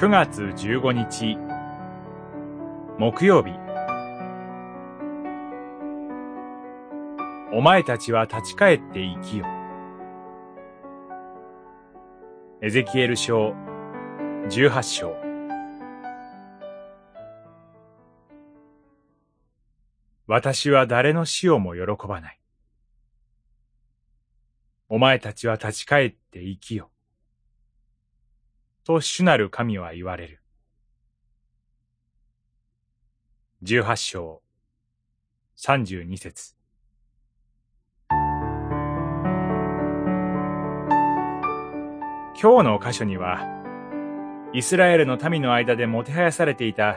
9月15日木曜日お前たちは立ち返って生きよ。エゼキエル書18章私は誰の死をも喜ばない。お前たちは立ち返って生きよ。と主なる神は言われる。十八章、三十二節。今日の箇所には、イスラエルの民の間でもてはやされていた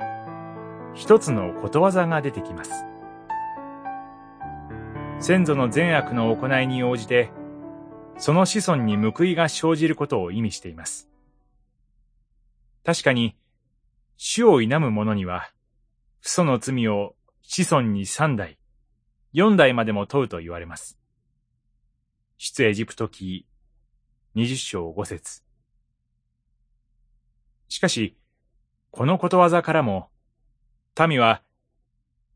一つのことわざが出てきます。先祖の善悪の行いに応じて、その子孫に報いが生じることを意味しています。確かに、主を否む者には、父祖の罪を子孫に三代、四代までも問うと言われます。出エジプト記二十章五節しかし、このことわざからも、民は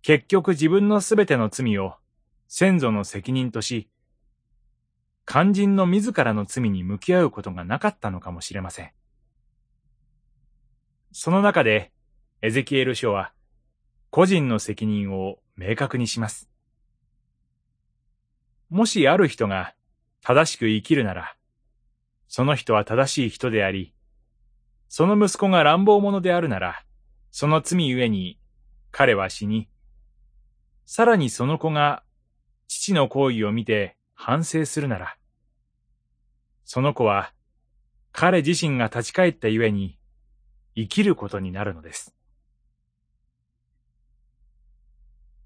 結局自分のすべての罪を先祖の責任とし、肝心の自らの罪に向き合うことがなかったのかもしれません。その中で、エゼキエル書は、個人の責任を明確にします。もしある人が正しく生きるなら、その人は正しい人であり、その息子が乱暴者であるなら、その罪ゆえに彼は死に、さらにその子が父の行為を見て反省するなら、その子は彼自身が立ち返ったゆえに生きることになるのです。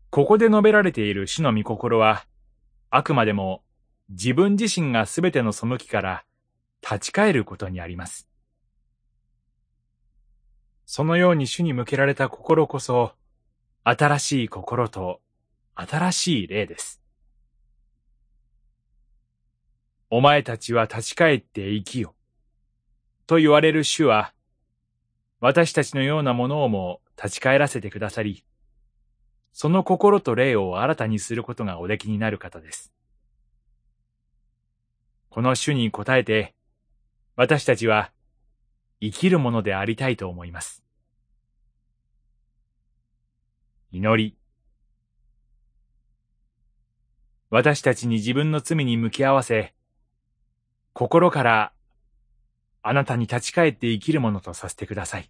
ここで述べられている主の御心は、あくまでも自分自身がすべての背きから立ち返ることにあります。そのように主に向けられた心こそ、新しい心と新しい霊です。お前たちは立ち返って生きよ。と言われる主は、私たちのようなものをも立ち返らせてくださり、その心と霊を新たにすることがおできになる方です。この主に応えて、私たちは生きるものでありたいと思います。祈り。私たちに自分の罪に向き合わせ、心からあなたに立ち返って生きるものとさせてください。